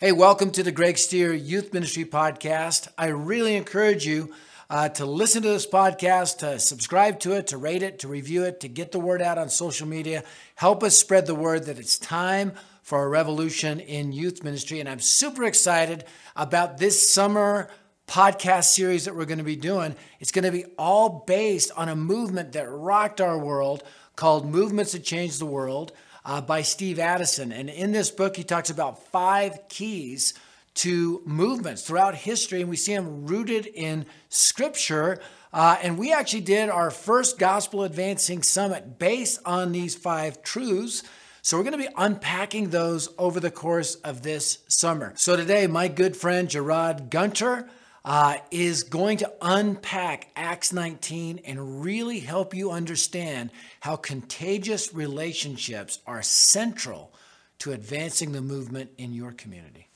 Hey, welcome to the Greg Stier Youth Ministry Podcast. I really encourage you uh, to listen to this podcast, to subscribe to it, to rate it, to review it, to get the word out on social media. Help us spread the word that it's time for a revolution in youth ministry. And I'm super excited about this summer podcast series that we're going to be doing. It's going to be all based on a movement that rocked our world called Movements That Change the World uh, by Steve Addison. And in this book, he talks about five keys to movements throughout history, and we see them rooted in scripture. Uh, and we actually did our first Gospel Advancing Summit based on these five truths. So we're going to be unpacking those over the course of this summer. So today, my good friend Jerrod Gunter uh, is going to unpack Acts 19 and really help you understand how contagious relationships are central to advancing the movement in your community.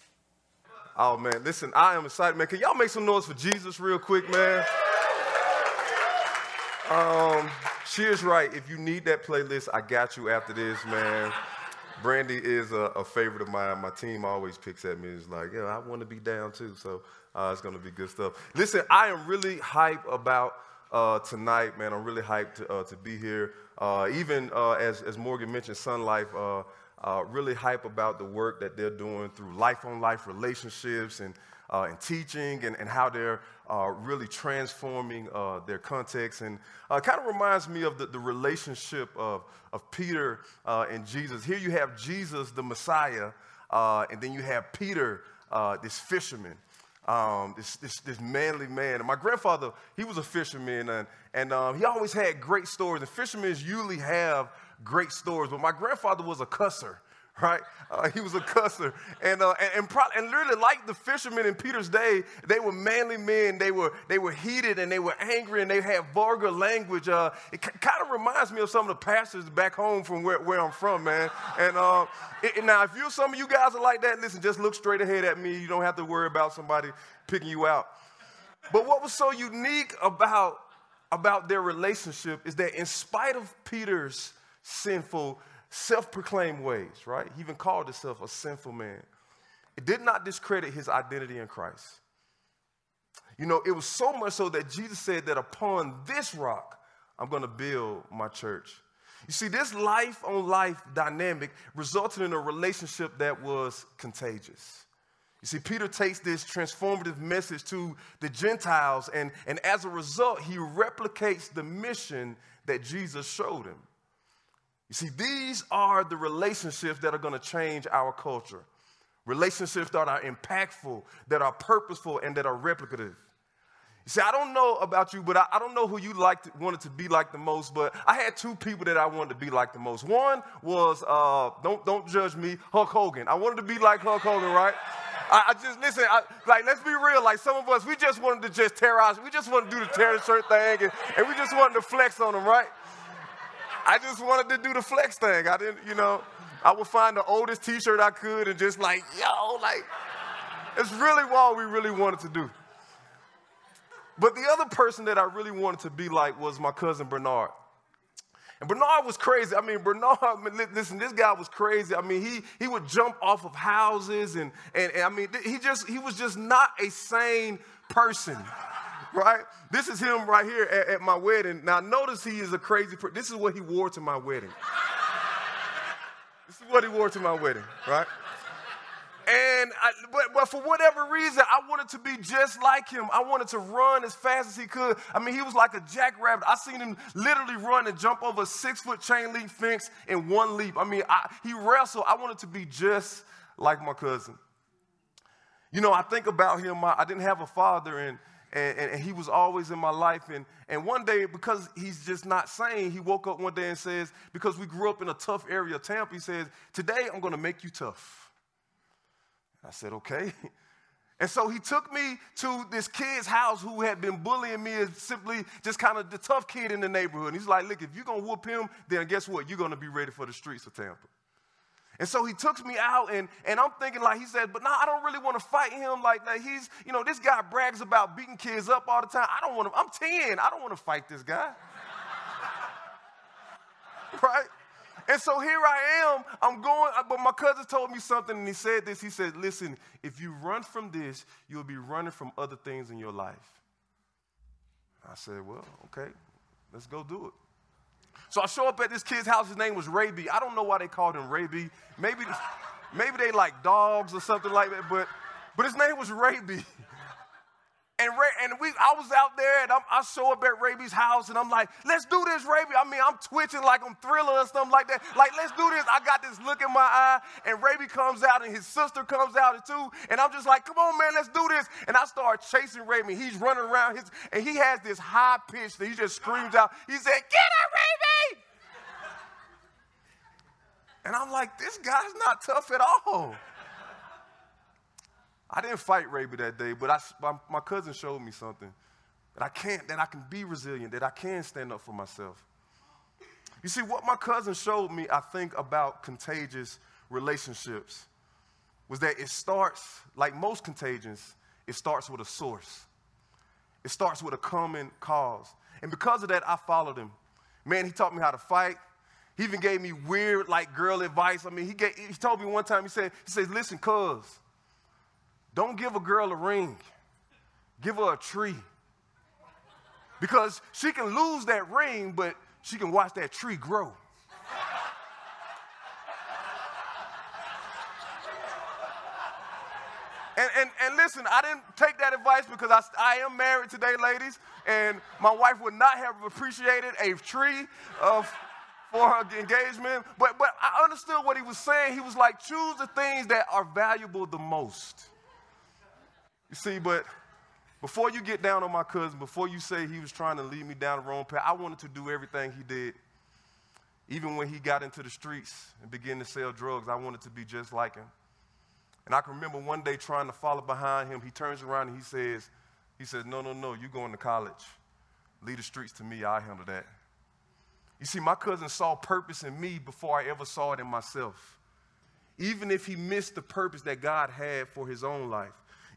Oh man, listen, I am excited, man. Can y'all make some noise for Jesus real quick, man? Um, she is right. If you need that playlist, I got you after this, man. Brandy is a, a, favorite of mine. My team always picks at me. It's like, yeah, I want to be down too. So uh, it's going to be good stuff. Listen, I am really hyped about uh, tonight, man. I'm really hyped to, uh, to be here. Uh, even uh, as, as Morgan mentioned, Sun Life, uh, really hype about the work that they're doing through life on life relationships and, Uh, and teaching and, and how they're uh, really transforming uh, their context. And kind of reminds me of the, the relationship of, of Peter and Jesus. Here you have Jesus, the Messiah, and then you have Peter, this fisherman um, this, this, this, manly man. And my grandfather, he was a fisherman, and, and um, he always had great stories. And fishermen usually have great stories, but my grandfather was a cusser right? Uh, he was a cusser. And, uh, and, and, pro- and, literally, like the fishermen in Peter's day, they were manly men. They were, they were heated and they were angry and they had vulgar language. Uh, it c- kind of reminds me of some of the pastors back home from where, where I'm from, man. And uh, it, now, if you some of you guys are like that, listen, just look straight ahead at me. You don't have to worry about somebody picking you out. But what was so unique about, about their relationship is that in spite of Peter's sinful self proclaimed ways, right? He even called himself a sinful man. It did not discredit his identity in Christ. You know, it was so much so that Jesus said that upon this rock, I'm going to build my church. You see, this life on life dynamic resulted in a relationship that was contagious. You see, Peter takes this transformative message to the Gentiles, and, and as a result, he replicates the mission that Jesus showed him. You see, these are the relationships that are going to change our culture. Relationships that are impactful, that are purposeful, and that are replicative. You see, I don't know about you, but I, I don't know who you liked, wanted to be like the most, but I had two people that I wanted to be like the most. One was, uh, don't, don't judge me, Hulk Hogan. I wanted to be like Hulk Hogan, right? I, I just, listen, I, like, let's be real. Like, some of us, we just wanted to just terrorize. We just wanted to do the tear shirt thing, and, and we just wanted to flex on them, right? I just wanted to do the flex thing. I didn't, you know, I would find the oldest t-shirt I could and just like, yo, like, it's really what we really wanted to do. But the other person that I really wanted to be like was my cousin Bernard. And Bernard was crazy. I mean, Bernard, I mean, listen, this guy was crazy. I mean, he, he would jump off of houses and, and, and I mean, he just, he was just not a sane person right? This is him right here at, at my wedding. Now, notice he is a crazy person. This is what he wore to my wedding. this is what he wore to my wedding, right? And I, but, but, for whatever reason, I wanted to be just like him. I wanted to run as fast as he could. I mean, he was like a jackrabbit. I seen him literally run and jump over a six foot chain link fence in one leap. I mean, I, he wrestled. I wanted to be just like my cousin. You know, I think about him. I, I didn't have a father, and and, and, and, he was always in my life. And, and one day, because he's just not sane, he woke up one day and says, because we grew up in a tough area of Tampa, he says, Today I'm going to make you tough. I said, Okay. And so he took me to this kid's house who had been bullying me as simply just kind of the tough kid in the neighborhood. And he's like, Look, if you're going to whoop him, then guess what? You're going to be ready for the streets of Tampa. And so he took me out, and, and I'm thinking, like, he said, but now I don't really want to fight him. Like, like, he's, you know, this guy brags about beating kids up all the time. I don't want to, I'm 10. I don't want to fight this guy. right? And so here I am. I'm going, but my cousin told me something and he said this. He said, Listen, if you run from this, you'll be running from other things in your life. I said, Well, okay, let's go do it. So I show up at this kid's house. His name was Raby. I don't know why they called him Raby. Maybe, maybe they like dogs or something like that, but, but his name was Raby. And, Ray, and we, I was out there and I'm, i show up at Raby's house and I'm like, let's do this, Raby. I mean, I'm twitching like I'm thriller or something like that. Like, let's do this. I got this look in my eye and Raby comes out and his sister comes out too. And I'm just like, come on, man, let's do this. And I start chasing Raby. He's running around his, and he has this high pitch that he just screams out. He said, get her, Raby. And I'm like, this guy's not tough at all. I didn't fight Raby that day, but I, my, my cousin showed me something that I can't, that I can be resilient, that I can stand up for myself. You see, what my cousin showed me, I think, about contagious relationships was that it starts, like most contagions, it starts with a source. It starts with a common cause. And because of that, I followed him. Man, he taught me how to fight. He even gave me weird, like, girl advice. I mean, he, gave, he told me one time, he said, he said, listen, cuz, don't give a girl a ring, give her a tree. Because she can lose that ring, but she can watch that tree grow. And, and, and listen, I didn't take that advice because I, I am married today, ladies, and my wife would not have appreciated a tree of, for her engagement. But, but I understood what he was saying. He was like, choose the things that are valuable the most. You see, but before you get down on my cousin, before you say he was trying to lead me down the wrong path, I wanted to do everything he did. Even when he got into the streets and began to sell drugs, I wanted to be just like him. And I can remember one day trying to follow behind him. He turns around and he says, he says, no, no, no, you going to college. Lead the streets to me, I'll handle that. You see, my cousin saw purpose in me before I ever saw it in myself. Even if he missed the purpose that God had for his own life.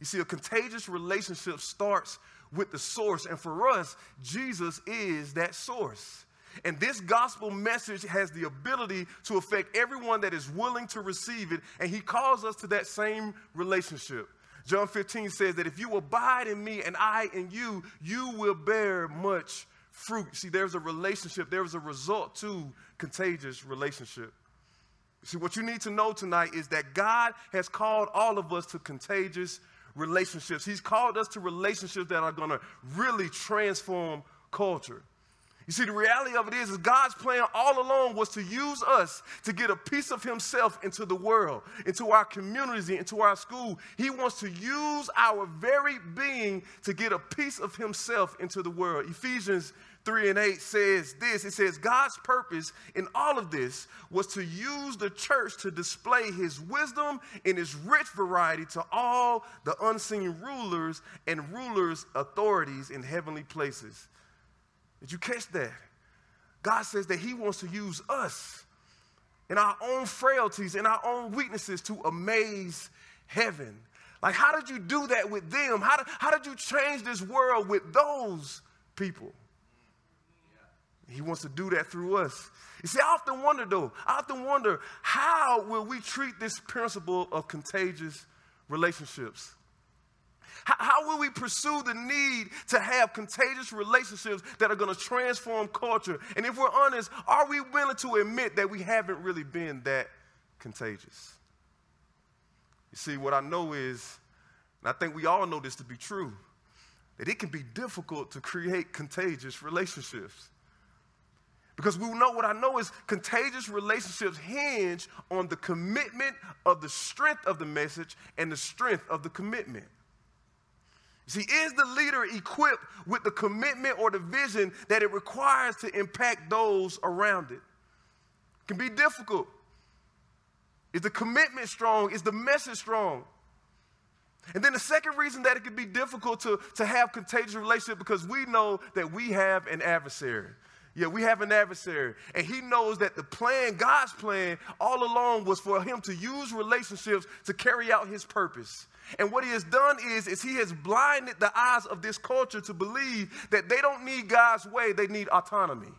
You see, a contagious relationship starts with the source. And for us, Jesus is that source. And this gospel message has the ability to affect everyone that is willing to receive it. And he calls us to that same relationship. John 15 says that if you abide in me and I in you, you will bear much fruit. See, there's a relationship, there's a result to contagious relationship. See, what you need to know tonight is that God has called all of us to contagious relationships. He's called us to relationships that are going to really transform culture. You see, the reality of it is, is God's plan all along was to use us to get a piece of Himself into the world, into our communities, into our school. He wants to use our very being to get a piece of Himself into the world. Ephesians 3 and 8 says this it says, God's purpose in all of this was to use the church to display his wisdom in his rich variety to all the unseen rulers and rulers' authorities in heavenly places. Did you catch that? God says that he wants to use us in our own frailties, in our own weaknesses to amaze heaven. Like, how did you do that with them? How how did you change this world with those people? He wants to do that through us. You see, I often wonder though, I often wonder how will we treat this principle of contagious relationships? How, how will we pursue the need to have contagious relationships that are going to transform culture? And if we're honest, are we willing to admit that we haven't really been that contagious? You see, what I know is, and I think we all know this to be true, that it can be difficult to create contagious relationships. Because we know what I know is contagious relationships hinge on the commitment of the strength of the message and the strength of the commitment. See, is the leader equipped with the commitment or the vision that it requires to impact those around it? it can be difficult. Is the commitment strong? Is the message strong? And then the second reason that it can be difficult to, to have contagious relationship because we know that we have an adversary. Yeah, we have an adversary. And he knows that the plan, God's plan, all along was for him to use relationships to carry out his purpose. And what he has done is, is he has blinded the eyes of this culture to believe that they don't need God's way, they need autonomy.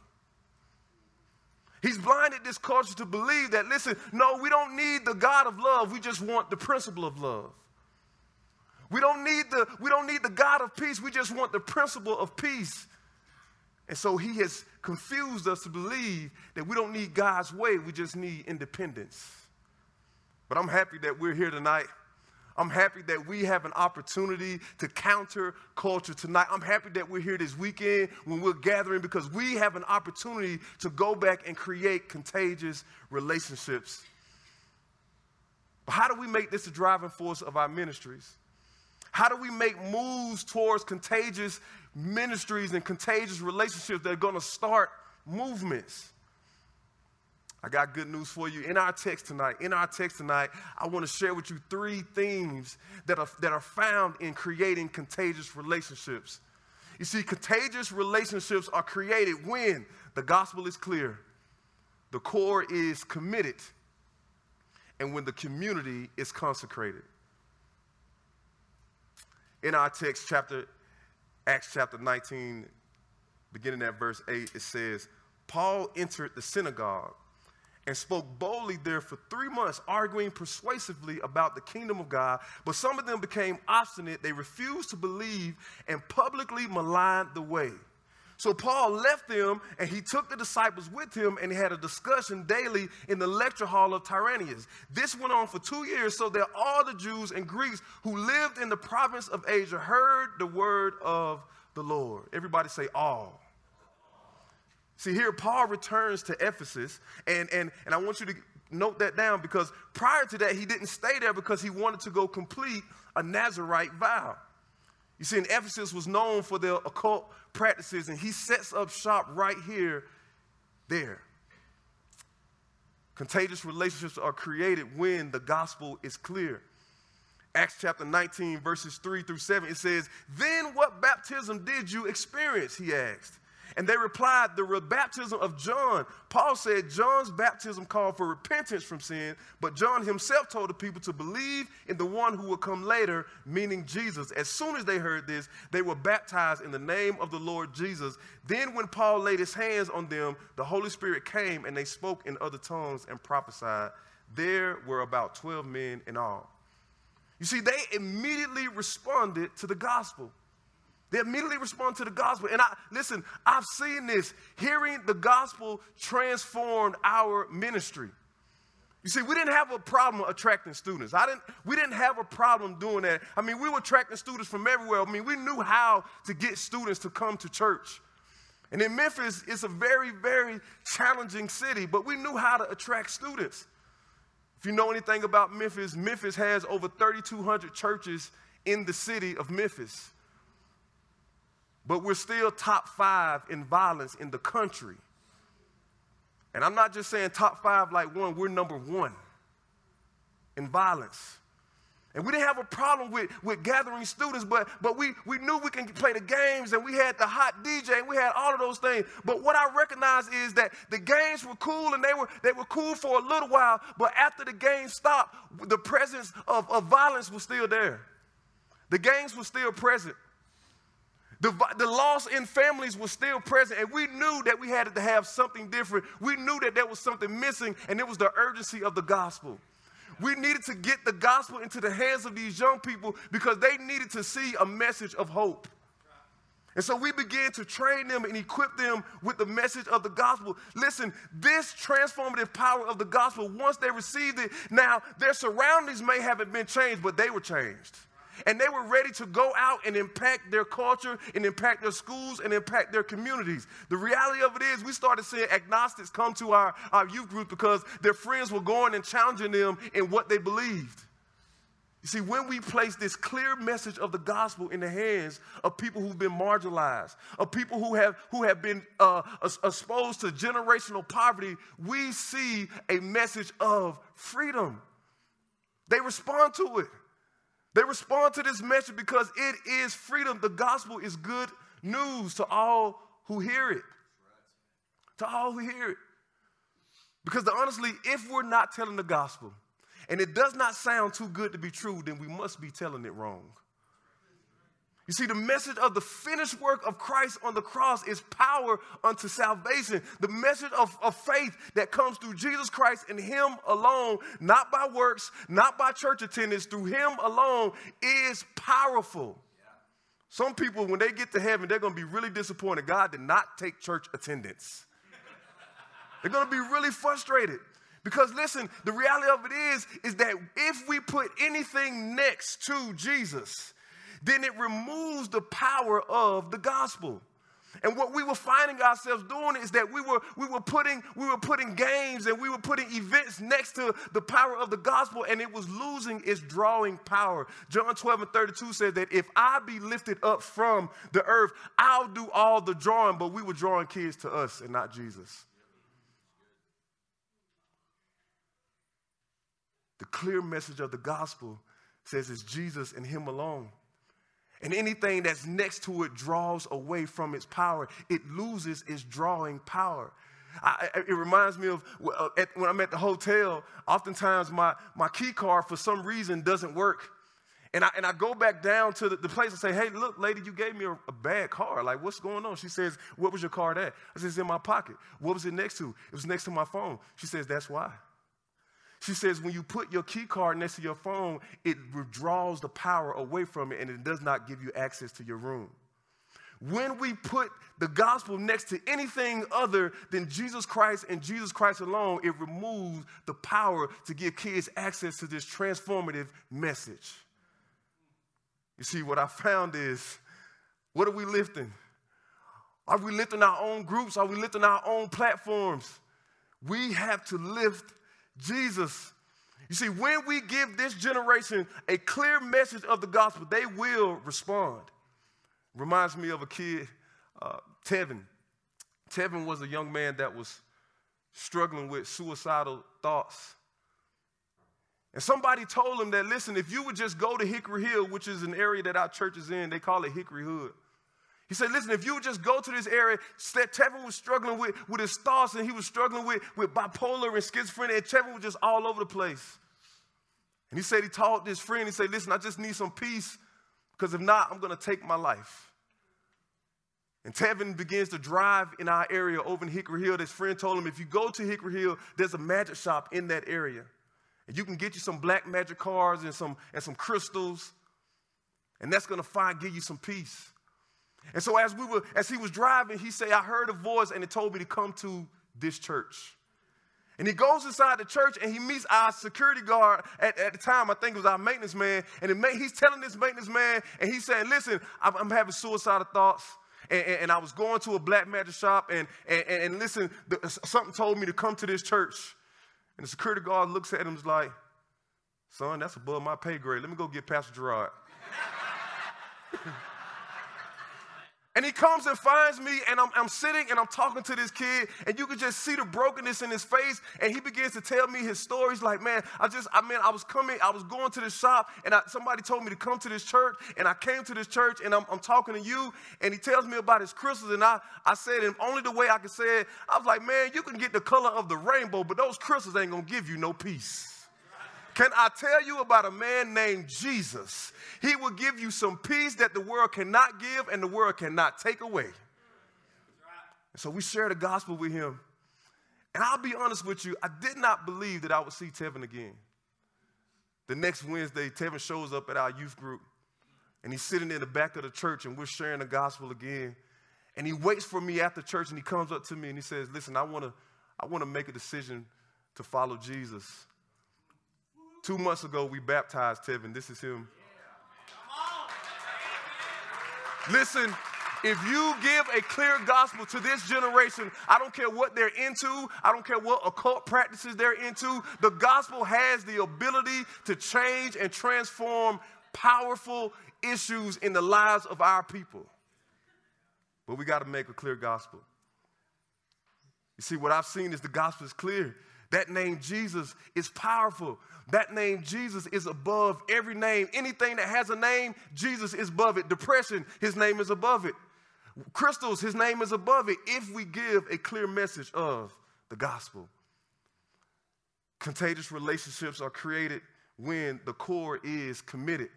He's blinded this culture to believe that, listen, no, we don't need the God of love. We just want the principle of love. We don't need the, we don't need the God of peace. We just want the principle of peace. And so he has confused us to believe that we don't need God's way. We just need independence. But I'm happy that we're here tonight I'm happy that we have an opportunity to counter culture tonight. I'm happy that we're here this weekend when we're gathering because we have an opportunity to go back and create contagious relationships. But how do we make this a driving force of our ministries? How do we make moves towards contagious ministries and contagious relationships that are going to start movements? I got good news for you. In our text tonight, in our text tonight, I want to share with you three themes that are, that are found in creating contagious relationships. You see, contagious relationships are created when the gospel is clear, the core is committed, and when the community is consecrated. In our text, chapter Acts chapter 19, beginning at verse 8, it says, Paul entered the synagogue and spoke boldly there for three months, arguing persuasively about the kingdom of God. But some of them became obstinate. They refused to believe and publicly maligned the way. So Paul left them and he took the disciples with him and he had a discussion daily in the lecture hall of Tyrannus. This went on for two years so that all the Jews and Greeks who lived in the province of Asia heard the word of the Lord. Everybody say all. See, here Paul returns to Ephesus, and, and, and I want you to note that down because prior to that, he didn't stay there because he wanted to go complete a Nazarite vow. You see, in Ephesus was known for their occult practices, and he sets up shop right here, there. Contagious relationships are created when the gospel is clear. Acts chapter 19, verses 3 through 7, it says, Then what baptism did you experience? He asked. And they replied, The baptism of John. Paul said John's baptism called for repentance from sin, but John himself told the people to believe in the one who would come later, meaning Jesus. As soon as they heard this, they were baptized in the name of the Lord Jesus. Then, when Paul laid his hands on them, the Holy Spirit came and they spoke in other tongues and prophesied. There were about 12 men in all. You see, they immediately responded to the gospel. They immediately respond to the gospel. And I listen, I've seen this. Hearing the gospel transformed our ministry. You see, we didn't have a problem attracting students. I didn't, we didn't have a problem doing that. I mean, we were attracting students from everywhere. I mean, we knew how to get students to come to church. And in Memphis, it's a very, very challenging city, but we knew how to attract students. If you know anything about Memphis, Memphis has over 3,200 churches in the city of Memphis but we're still top five in violence in the country. And I'm not just saying top five like one, we're number one in violence. And we didn't have a problem with, with gathering students, but, but we, we knew we can play the games and we had the hot DJ and we had all of those things. But what I recognize is that the games were cool and they were, they were cool for a little while, but after the game stopped, the presence of, of violence was still there. The games were still present. The, the loss in families was still present, and we knew that we had to have something different. We knew that there was something missing, and it was the urgency of the gospel. We needed to get the gospel into the hands of these young people because they needed to see a message of hope. And so we began to train them and equip them with the message of the gospel. Listen, this transformative power of the gospel, once they received it, now their surroundings may haven't been changed, but they were changed. And they were ready to go out and impact their culture and impact their schools and impact their communities. The reality of it is, we started seeing agnostics come to our, our youth group because their friends were going and challenging them in what they believed. You see, when we place this clear message of the gospel in the hands of people who've been marginalized, of people who have, who have been uh, exposed to generational poverty, we see a message of freedom. They respond to it. They respond to this message because it is freedom. The gospel is good news to all who hear it. To all who hear it. Because honestly, if we're not telling the gospel and it does not sound too good to be true, then we must be telling it wrong. You see, the message of the finished work of Christ on the cross is power unto salvation. The message of, of faith that comes through Jesus Christ and Him alone, not by works, not by church attendance, through Him alone, is powerful. Some people, when they get to heaven, they're going to be really disappointed. God did not take church attendance. they're going to be really frustrated. Because listen, the reality of it is, is that if we put anything next to Jesus, then it removes the power of the gospel. And what we were finding ourselves doing is that we were, we were putting we were putting games and we were putting events next to the power of the gospel, and it was losing its drawing power. John 12 and 32 said that if I be lifted up from the earth, I'll do all the drawing, but we were drawing kids to us and not Jesus. The clear message of the gospel says it's Jesus and Him alone. And anything that's next to it draws away from its power. It loses its drawing power. I, it reminds me of uh, when I'm at the hotel, oftentimes my, my key card for some reason doesn't work. And I, and I go back down to the, the place and say, hey, look, lady, you gave me a, a, bad card. Like, what's going on? She says, what was your card at? I said, it's in my pocket. What was it next to? It was next to my phone. She says, that's why. She says, when you put your key card next to your phone, it withdraws the power away from it and it does not give you access to your room. When we put the gospel next to anything other than Jesus Christ and Jesus Christ alone, it removes the power to give kids access to this transformative message. You see, what I found is what are we lifting? Are we lifting our own groups? Are we lifting our own platforms? We have to lift Jesus. You see, when we give this generation a clear message of the gospel, they will respond. Reminds me of a kid, uh, Tevin. Tevin was a young man that was struggling with suicidal thoughts. And somebody told him that, listen, if you would just go to Hickory Hill, which is an area that our church is in, they call it Hickory Hood. He said, listen, if you would just go to this area, Tevin was struggling with, with his thoughts and he was struggling with, with bipolar and schizophrenia, and Tevin was just all over the place. And he said he taught his friend, he said, listen, I just need some peace because if not, I'm going to take my life. And Tevin begins to drive in our area over in Hickory Hill. This friend told him, if you go to Hickory Hill, there's a magic shop in that area. And you can get you some black magic cards and some, and some crystals. And that's going to give you some peace. And so as we were, as he was driving, he said, I heard a voice and it told me to come to this church. And he goes inside the church and he meets our security guard at, at the time, I think it was our maintenance man. And he's telling this maintenance man, and he's saying, Listen, I'm, I'm having suicidal thoughts. And, and, and, I was going to a black magic shop, and, and, and listen, the, something told me to come to this church. And the security guard looks at him and is like, Son, that's above my pay grade. Let me go get Pastor Jerrod. And he comes and finds me, and I'm, I'm, sitting and I'm talking to this kid, and you can just see the brokenness in his face. And he begins to tell me his stories like, man, I just, I mean, I was coming, I was going to this shop, and I, somebody told me to come to this church, and I came to this church, and I'm, I'm talking to you, and he tells me about his crystals, and I, I said, and only the way I could say it, I was like, man, you can get the color of the rainbow, but those crystals ain't gonna give you no peace. Can I tell you about a man named Jesus? He will give you some peace that the world cannot give and the world cannot take away. So we share the gospel with him. And I'll be honest with you, I did not believe that I would see Tevin again. The next Wednesday, Tevin shows up at our youth group, and he's sitting in the back of the church, and we're sharing the gospel again. And he waits for me after church, and he comes up to me and he says, Listen, I want to I wanna make a decision to follow Jesus. Two months ago, we baptized Tevin. This is him. Listen, if you give a clear gospel to this generation, I don't care what they're into, I don't care what occult practices they're into, the gospel has the ability to change and transform powerful issues in the lives of our people. But we got to make a clear gospel. You see, what I've seen is the gospel is clear. That name Jesus is powerful. That name Jesus is above every name. Anything that has a name, Jesus is above it. Depression, his name is above it. Crystals, his name is above it if we give a clear message of the gospel. Contagious relationships are created when the core is committed.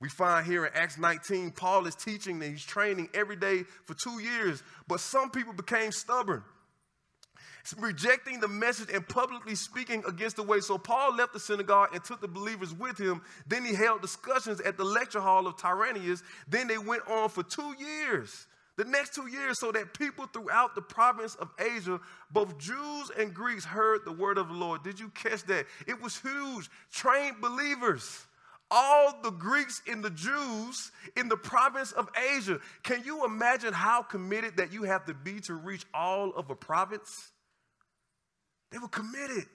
We find here in Acts 19, Paul is teaching and he's training every day for two years, but some people became stubborn, rejecting the message and publicly speaking against the way. So Paul left the synagogue and took the believers with him. Then he held discussions at the lecture hall of Tyrannus. Then they went on for two years. The next two years, so that people throughout the province of Asia, both Jews and Greeks, heard the word of the Lord. Did you catch that? It was huge. Trained believers all the Greeks and the Jews in the province of Asia. Can you imagine how committed that you have to be to reach all of a province? They were committed.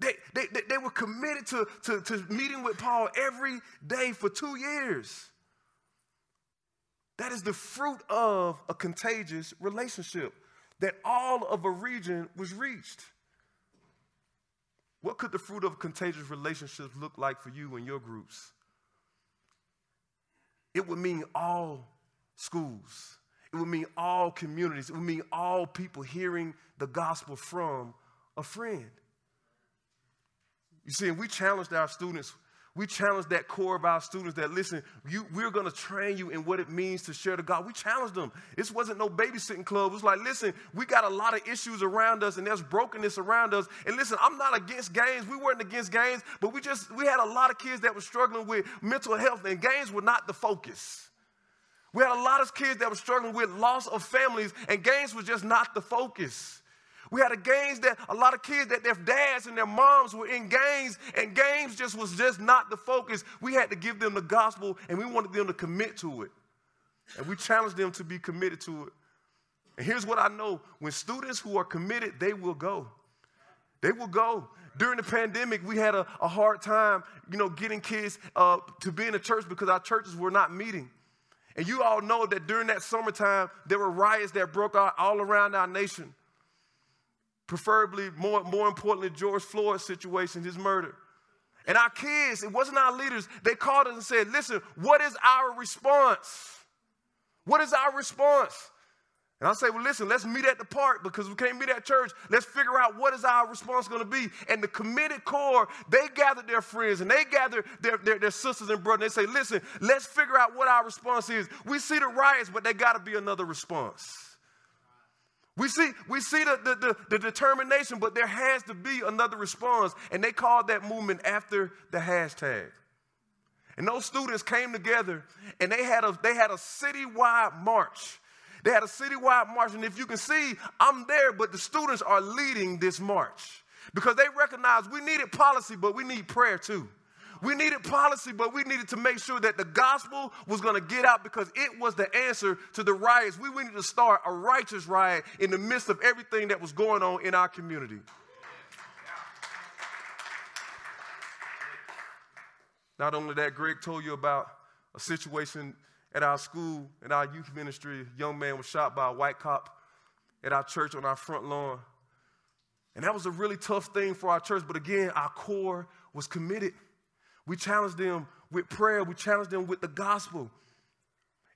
They, they, they, they were committed to, to, to meeting with Paul every day for two years. That is the fruit of a contagious relationship that all of a region was reached. What could the fruit of contagious relationships look like for you and your groups? It would mean all schools. It would mean all communities. It would mean all people hearing the gospel from a friend. You see, and we challenged our students we challenged that core of our students that listen, you, we're going to train you in what it means to share the God. We challenged them. This wasn't no babysitting club. It was like, listen, we got a lot of issues around us and there's brokenness around us. And listen, I'm not against games. We weren't against games, but we just we had a lot of kids that were struggling with mental health, and games were not the focus. We had a lot of kids that were struggling with loss of families, and games was just not the focus. We had a gangs that a lot of kids that their dads and their moms were in gangs, and gangs just was just not the focus. We had to give them the gospel, and we wanted them to commit to it. And we challenged them to be committed to it. And here's what I know when students who are committed, they will go. They will go. During the pandemic, we had a, a hard time, you know, getting kids uh, to be in the church because our churches were not meeting. And you all know that during that summertime, there were riots that broke out all around our nation preferably more, more importantly, George Floyd's situation, his murder. And our kids, it wasn't our leaders, they called us and said, listen, what is our response? What is our response? And I say, well, listen, let's meet at the park because we can't meet at church. Let's figure out what is our response going to be. And the committed core, they gathered their friends and they gathered their, their, their sisters and brothers. They say, listen, let's figure out what our response is. We see the riots, but they got to be another response. We see, we see the, the, the, the, determination, but there has to be another response. And they called that movement after the hashtag. And those students came together and they had a, they had a citywide march. They had a citywide march. And if you can see, I'm there, but the students are leading this march because they recognize we needed policy, but we need prayer too. We needed policy, but we needed to make sure that the gospel was going to get out because it was the answer to the riots. We needed to start a righteous riot in the midst of everything that was going on in our community. Not only that, Greg told you about a situation at our school, in our youth ministry. A young man was shot by a white cop at our church on our front lawn. And that was a really tough thing for our church, but again, our core was committed. We challenged them with prayer, we challenged them with the gospel.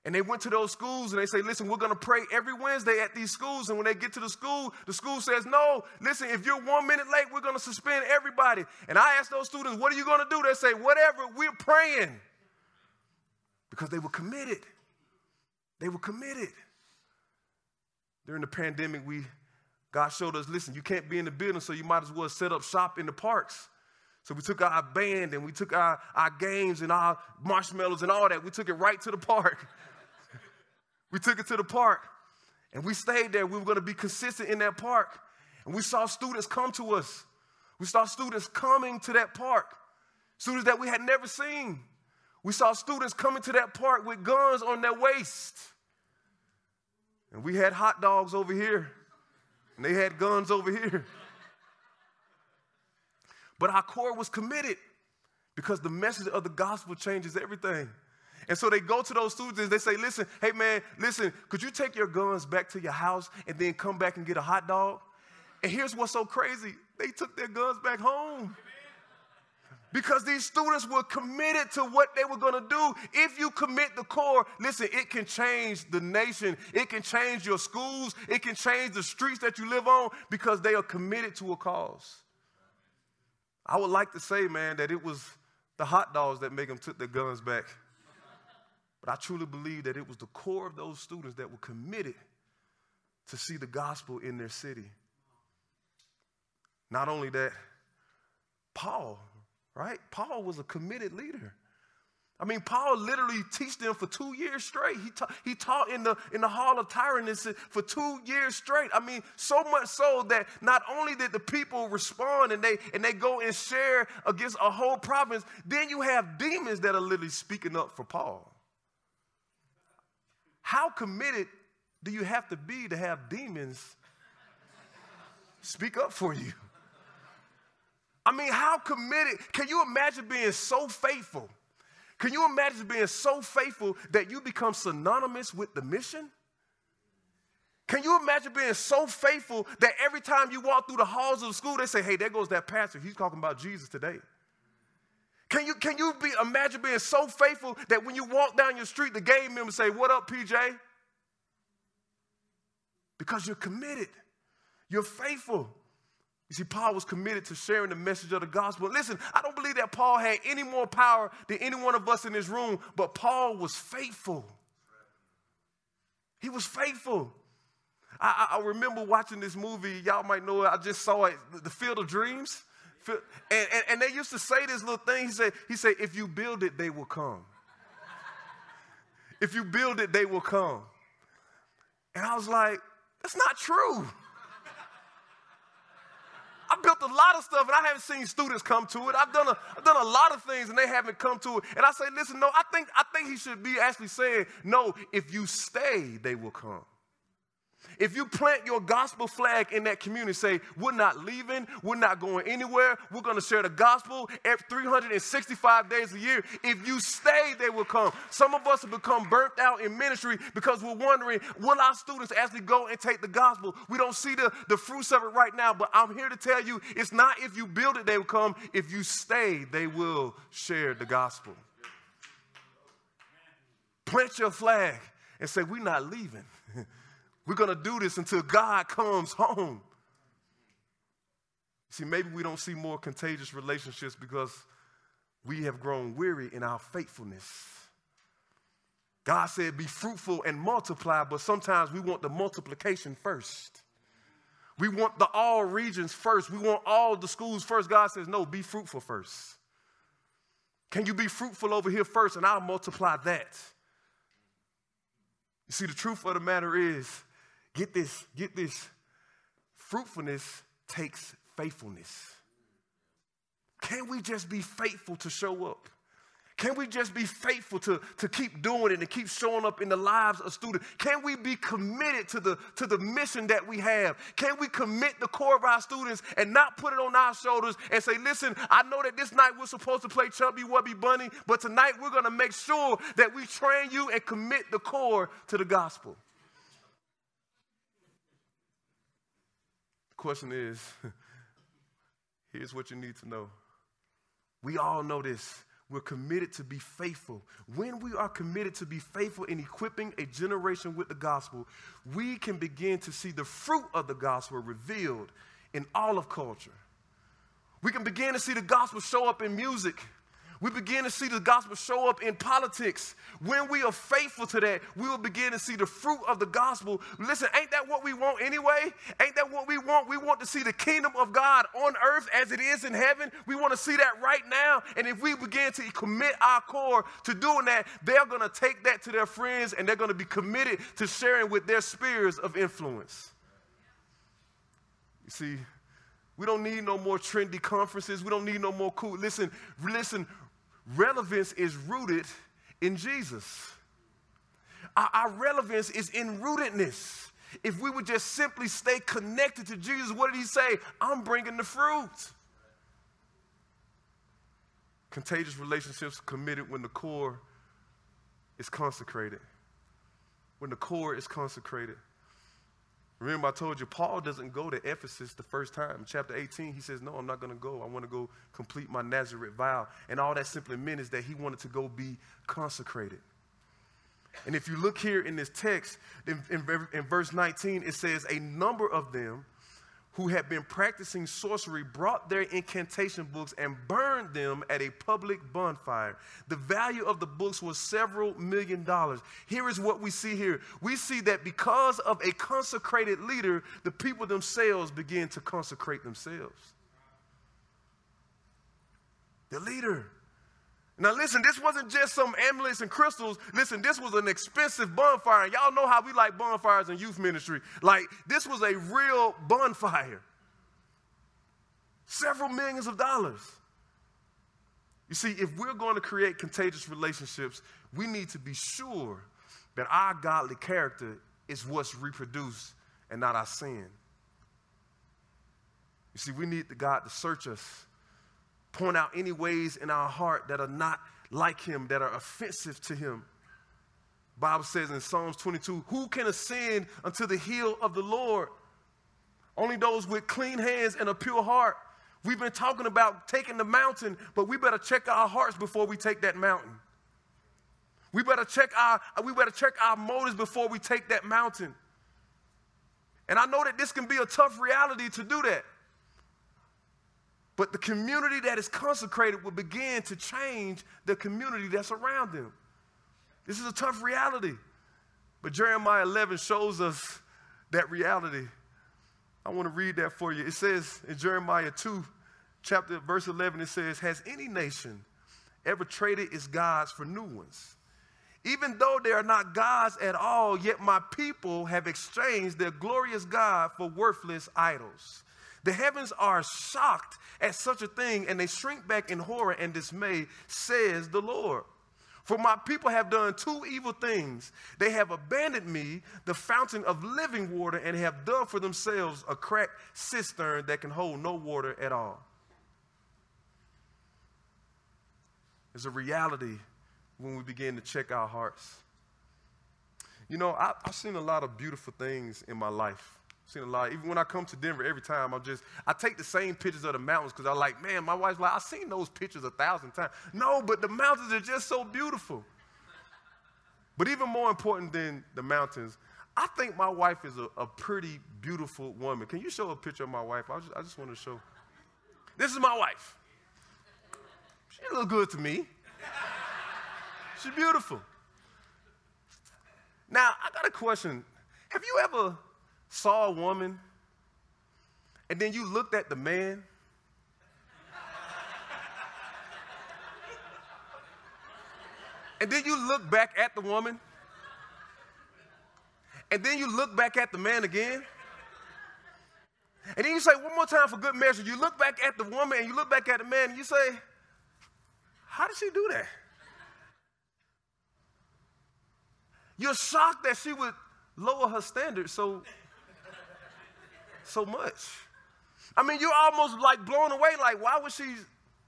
And they went to those schools and they say, listen, we're going to pray every Wednesday at these schools. And when they get to the school, the school says, no, listen, if you're one minute late, we're going to suspend everybody. And I asked those students, what are you going to do? They say, whatever, we're praying. Because they were committed. They were committed. During the pandemic, we God showed us, listen, you can't be in the building, so you might as well set up shop in the parks. So we took our band and we took our, our games and our marshmallows and all that. We took it right to the park. we took it to the park. And we stayed there. We were going to be consistent in that park. And we saw students come to us. We saw students coming to that park, students that we had never seen. We saw students coming to that park with guns on their waist. And we had hot dogs over here, and they had guns over here. But our core was committed because the message of the gospel changes everything. And so they go to those students, they say, listen, hey man, listen, could you take your guns back to your house and then come back and get a hot dog? And here's what's so crazy they took their guns back home. Because these students were committed to what they were going to do. If you commit the core, listen, it can change the nation. It can change your schools. It can change the streets that you live on because they are committed to a cause. I would like to say, man, that it was the hot dogs that them took their guns back. But I truly believe that it was the core of those students that were committed to see the gospel in their city. Not only that, Paul, right? Paul was a committed leader. I mean, Paul literally taught them for two years straight. He, ta- he taught in the, in the hall of Tyrannus for two years straight. I mean, so much so that not only did the people respond and they, and they go and share against a whole province, then you have demons that are literally speaking up for Paul. How committed do you have to be to have demons speak up for you? I mean, how committed? Can you imagine being so faithful? Can you imagine being so faithful that you become synonymous with the mission? Can you imagine being so faithful that every time you walk through the halls of the school, they say, hey, there goes that pastor. He's talking about Jesus today. Can you, can you be, imagine being so faithful that when you walk down your street, the game members say, What up, PJ? Because you're committed, you're faithful. You see, Paul was committed to sharing the message of the gospel. Listen, I don't believe that Paul had any more power than any one of us in this room, but Paul was faithful. He was faithful. I, I, remember watching this movie, y'all might know it, I just saw it, The Field of Dreams. And, and, and, they used to say this little thing. He said, he said, if you build it, they will come. if you build it, they will come. And I was like, that's not true. I built a lot of stuff and I haven't seen students come to it. I've done a, I've done a lot of things and they haven't come to it. And I say, listen, no, I think, I think he should be actually saying, no, if you stay, they will come. If you plant your gospel flag in that community, say, we're not leaving, we're not going anywhere, we're going to share the gospel 365 days a year. If you stay, they will come. Some of us have become burnt out in ministry because we're wondering, will our students actually go and take the gospel? We don't see the, the fruits of it right now, but I'm here to tell you it's not if you build it, they will come. If you stay, they will share the gospel. Plant your flag and say, we're not leaving. We're going to do this until God comes home. See, maybe we don't see more contagious relationships because we have grown weary in our faithfulness. God said, Be fruitful and multiply, but sometimes we want the multiplication first. We want the all regions first. We want all the schools first. God says, No, be fruitful first. Can you be fruitful over here first, and I'll multiply that? You see, the truth of the matter is, Get this, get this. Fruitfulness takes faithfulness. Can we just be faithful to show up? Can we just be faithful to, to keep doing it and keep showing up in the lives of students? Can we be committed to the, to the mission that we have? Can we commit the core of our students and not put it on our shoulders and say, listen, I know that this night we're supposed to play Chubby Wubby Bunny, but tonight we're going to make sure that we train you and commit the core to the gospel? Question is here's what you need to know. We all know this. We're committed to be faithful. When we are committed to be faithful in equipping a generation with the gospel, we can begin to see the fruit of the gospel revealed in all of culture. We can begin to see the gospel show up in music we begin to see the gospel show up in politics. When we are faithful to that, we will begin to see the fruit of the gospel. Listen, ain't that what we want anyway? Ain't that what we want? We want to see the kingdom of God on earth as it is in heaven. We want to see that right now. And if we begin to commit our core to doing that, they're going to take that to their friends and they're going to be committed to sharing with their spheres of influence. You see, we don't need no more trendy conferences. We don't need no more cool. Listen, listen, relevance is rooted in Jesus. Our, our, relevance is in rootedness. If we would just simply stay connected to Jesus, what did he say? I'm bringing the fruit. Contagious relationships committed when the core is consecrated. When the core is consecrated. Remember, I told you, Paul doesn't go to Ephesus the first time. In chapter 18, he says, No, I'm not going to go. I want to go complete my Nazarite vow. And all that simply meant is that he wanted to go be consecrated. And if you look here in this text, in, in, in verse 19, it says, A number of them who had been practicing sorcery brought their incantation books and burned them at a public bonfire. The value of the books was several million dollars. Here is what we see here we see that because of a consecrated leader, the people themselves begin to consecrate themselves. The leader. Now, listen, this wasn't just some amulets and crystals. Listen, this was an expensive bonfire. And y'all know how we like bonfires in youth ministry. Like, this was a real bonfire. Several millions of dollars. You see, if we're going to create contagious relationships, we need to be sure that our godly character is what's reproduced and not our sin. You see, we need the God to search us point out any ways in our heart that are not like him, that are offensive to him. Bible says in Psalms 22, who can ascend unto the hill of the Lord? Only those with clean hands and a pure heart. We've been talking about taking the mountain, but we better check our hearts before we take that mountain. We better check our we better check our motives before we take that mountain. And I know that this can be a tough reality to do that. But the community that is consecrated will begin to change the community that's around them. This is a tough reality. But Jeremiah 11 shows us that reality. I want to read that for you. It says in Jeremiah 2, chapter verse 11, it says, Has any nation ever traded its gods for new ones? Even though they are not gods at all, yet my people have exchanged their glorious God for worthless idols. The heavens are shocked at such a thing, and they shrink back in horror and dismay, says the Lord. For my people have done two evil things. They have abandoned me, the fountain of living water, and have dug for themselves a cracked cistern that can hold no water at all. It's a reality when we begin to check our hearts. You know, I, have seen a lot of beautiful things in my life. Seen a lot. Even when I come to Denver, every time I'm just, I take the same pictures of the mountains because I'm like, man, my wife's like, I've seen those pictures a thousand times. No, but the mountains are just so beautiful. But even more important than the mountains, I think my wife is a, a pretty beautiful woman. Can you show a picture of my wife? I just, I just want to show. This is my wife. She look good to me. She's beautiful. Now, I got a question. Have you ever saw a woman and then you looked at the man. And then you look back at the woman. And then you look back at the man again. And then you say one more time for good measure. You look back at the woman and you look back at the man and you say how did she do that? You're shocked that she would lower her standards. So so much. I mean, you're almost like blown away. Like, why would she,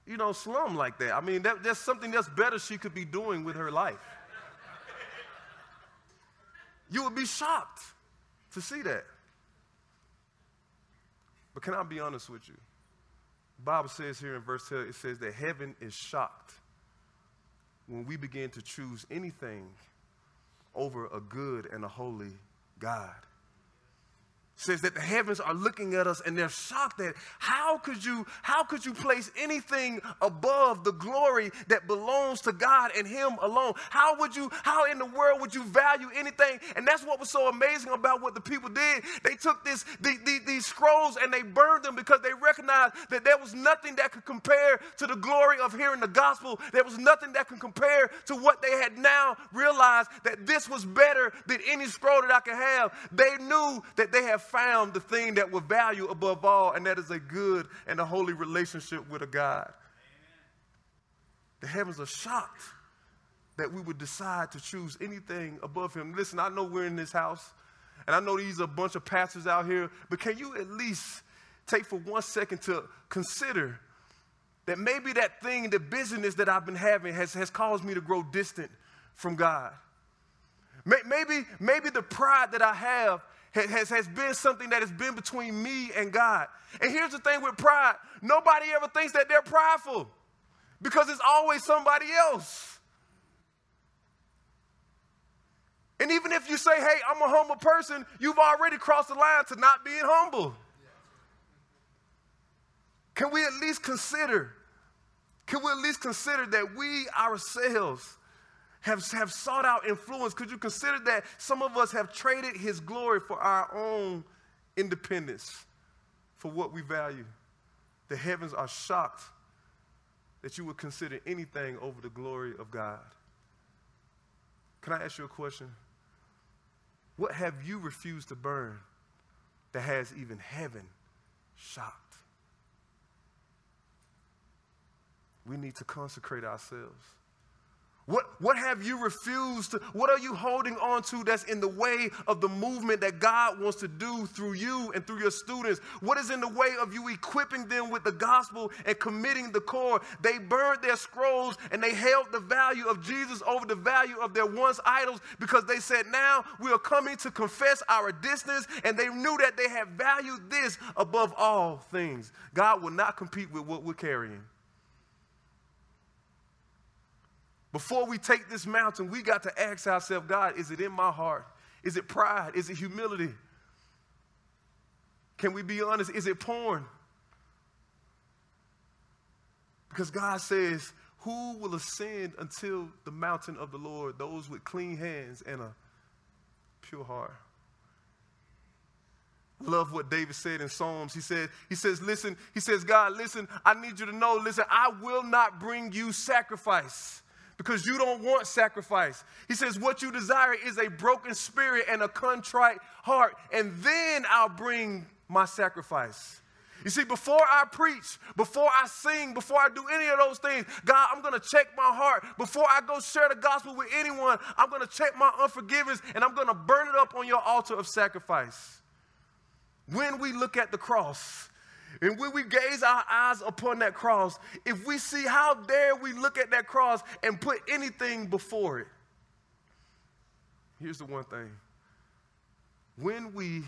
you know, slum like that? I mean, that, there's something that's better she could be doing with her life. You would be shocked to see that. But can I be honest with you? The Bible says here in verse 10, it says that heaven is shocked when we begin to choose anything over a good and a holy God says that the heavens are looking at us and they're shocked that how could you how could you place anything above the glory that belongs to God and him alone? How would you how in the world would you value anything? And that's what was so amazing about what the people did. They took this the, the, these scrolls and they burned them because they recognized that there was nothing that could compare to the glory of hearing the gospel. There was nothing that could compare to what they had now realized that this was better than any scroll that I could have. They knew that they had found the thing that will value above all, and that is a good and a holy relationship with a God. Amen. The heavens are shocked that we would decide to choose anything above Him. Listen, I know we're in this house, and I know these are a bunch of pastors out here, but can you at least take for one second to consider that maybe that thing, the business that I've been having, has, has caused me to grow distant from God? Maybe, maybe the pride that I have has, has been something that has been between me and God. And here's the thing with pride nobody ever thinks that they're prideful because it's always somebody else. And even if you say, hey, I'm a humble person, you've already crossed the line to not being humble. Can we at least consider? Can we at least consider that we ourselves have, have sought out influence? Could you consider that some of us have traded his glory for our own independence, for what we value? The heavens are shocked that you would consider anything over the glory of God. Can I ask you a question? What have you refused to burn that has even heaven shocked? We need to consecrate ourselves. What, what have you refused to, what are you holding on to that's in the way of the movement that God wants to do through you and through your students? What is in the way of you equipping them with the gospel and committing the core? They burned their scrolls and they held the value of Jesus over the value of their once idols because they said, now we are coming to confess our distance and they knew that they had valued this above all things. God will not compete with what we're carrying. Before we take this mountain, we got to ask ourselves God, is it in my heart? Is it pride? Is it humility? Can we be honest? Is it porn? Because God says, Who will ascend until the mountain of the Lord? Those with clean hands and a pure heart. Love what David said in Psalms. He said, he says, listen, he says, God, listen, I need you to know, listen, I will not bring you sacrifice because you don't want sacrifice. He says, What you desire is a broken spirit and a contrite heart, and then I'll bring my sacrifice. You see, before I preach, before I sing, before I do any of those things, God, I'm going to check my heart. Before I go share the gospel with anyone, I'm going to check my unforgiveness and I'm going to burn it up on your altar of sacrifice. When we look at the cross, and when we gaze our eyes upon that cross, if we see how dare we look at that cross and put anything before it. Here's the one thing when we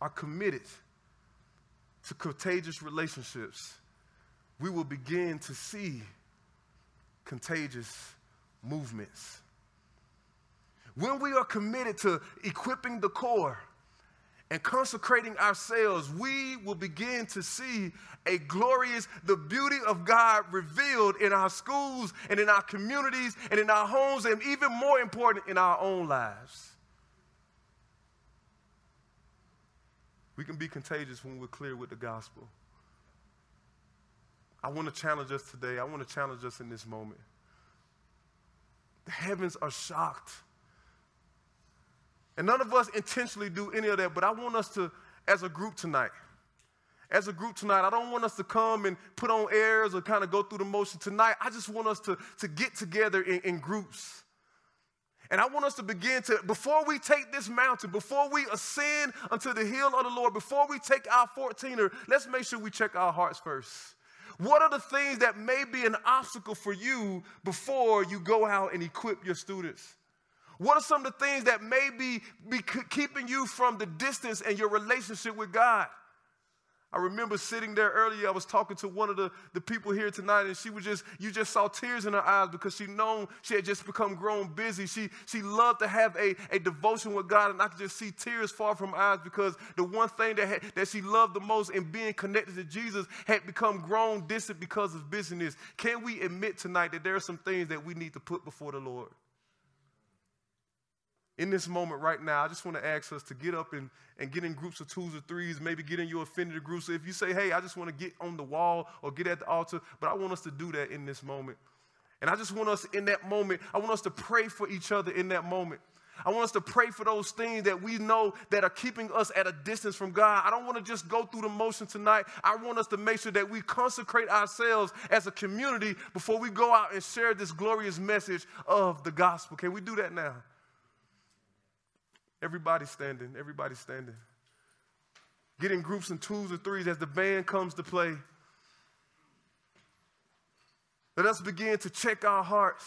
are committed to contagious relationships, we will begin to see contagious movements. When we are committed to equipping the core, and consecrating ourselves, we will begin to see a glorious, the beauty of God revealed in our schools and in our communities and in our homes, and even more important, in our own lives. We can be contagious when we're clear with the gospel. I want to challenge us today. I want to challenge us in this moment. The heavens are shocked and none of us intentionally do any of that, but I want us to, as a group tonight, as a group tonight, I don't want us to come and put on airs or kind of go through the motion tonight. I just want us to, to get together in, in groups. And I want us to begin to, before we take this mountain, before we ascend unto the hill of the Lord, before we take our 14er, let's make sure we check our hearts first. What are the things that may be an obstacle for you before you go out and equip your students? What are some of the things that may be, be keeping you from the distance and your relationship with God? I remember sitting there earlier. I was talking to one of the, the people here tonight, and she was just, you just saw tears in her eyes because she known she had just become grown busy. She, she loved to have a, a devotion with God, and I could just see tears fall from her eyes because the one thing that, had, that she loved the most in being connected to Jesus had become grown distant because of busyness. Can we admit tonight that there are some things that we need to put before the Lord? In this moment right now, I just want to ask us to get up and, and get in groups of twos or threes, maybe get in your affinity groups. So if you say, hey, I just want to get on the wall or get at the altar, but I want us to do that in this moment. And I just want us in that moment, I want us to pray for each other in that moment. I want us to pray for those things that we know that are keeping us at a distance from God. I don't want to just go through the motion tonight. I want us to make sure that we consecrate ourselves as a community before we go out and share this glorious message of the gospel. Can we do that now? Everybody standing, everybody standing. Get in groups and twos or threes as the band comes to play. Let us begin to check our hearts.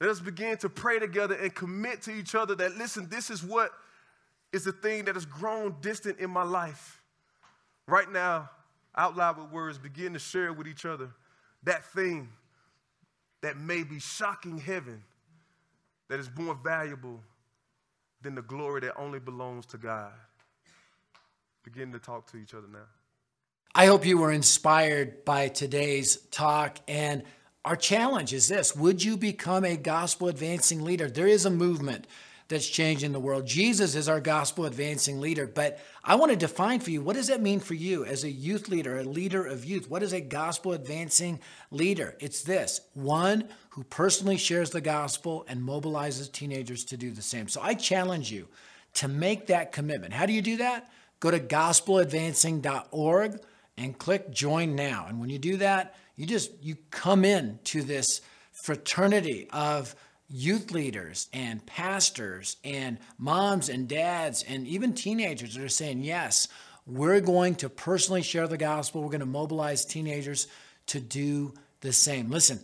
Let us begin to pray together and commit to each other that, listen, this is what is the thing that has grown distant in my life. Right now, out loud with words, begin to share with each other that thing that may be shocking heaven that is more valuable than the glory that only belongs to God. Begin to talk to each other now. I hope you were inspired by today's talk. And our challenge is this Would you become a gospel advancing leader? There is a movement that's changing the world. Jesus is our gospel advancing leader. But I want to define for you what does that mean for you as a youth leader, a leader of youth? What is a gospel advancing leader? It's this one who personally shares the gospel and mobilizes teenagers to do the same. So I challenge you to make that commitment. How do you do that? Go to gospeladvancing.org and click join now. And when you do that, you just you come in to this fraternity of youth leaders and pastors and moms and dads and even teenagers that are saying, Yes, we're going to personally share the gospel. We're going to mobilize teenagers to do the same. Listen,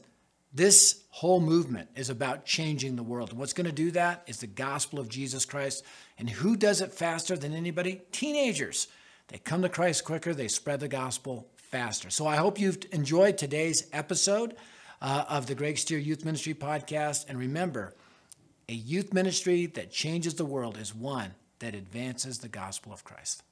this whole movement is about changing the world. And what's going to do that is the gospel of Jesus Christ. And who does it faster than anybody? Teenagers. They come to Christ quicker, they spread the gospel faster. So I hope you've enjoyed today's episode uh, of the Greg Stier Youth Ministry podcast. And remember, a youth ministry that changes the world is one that advances the gospel of Christ.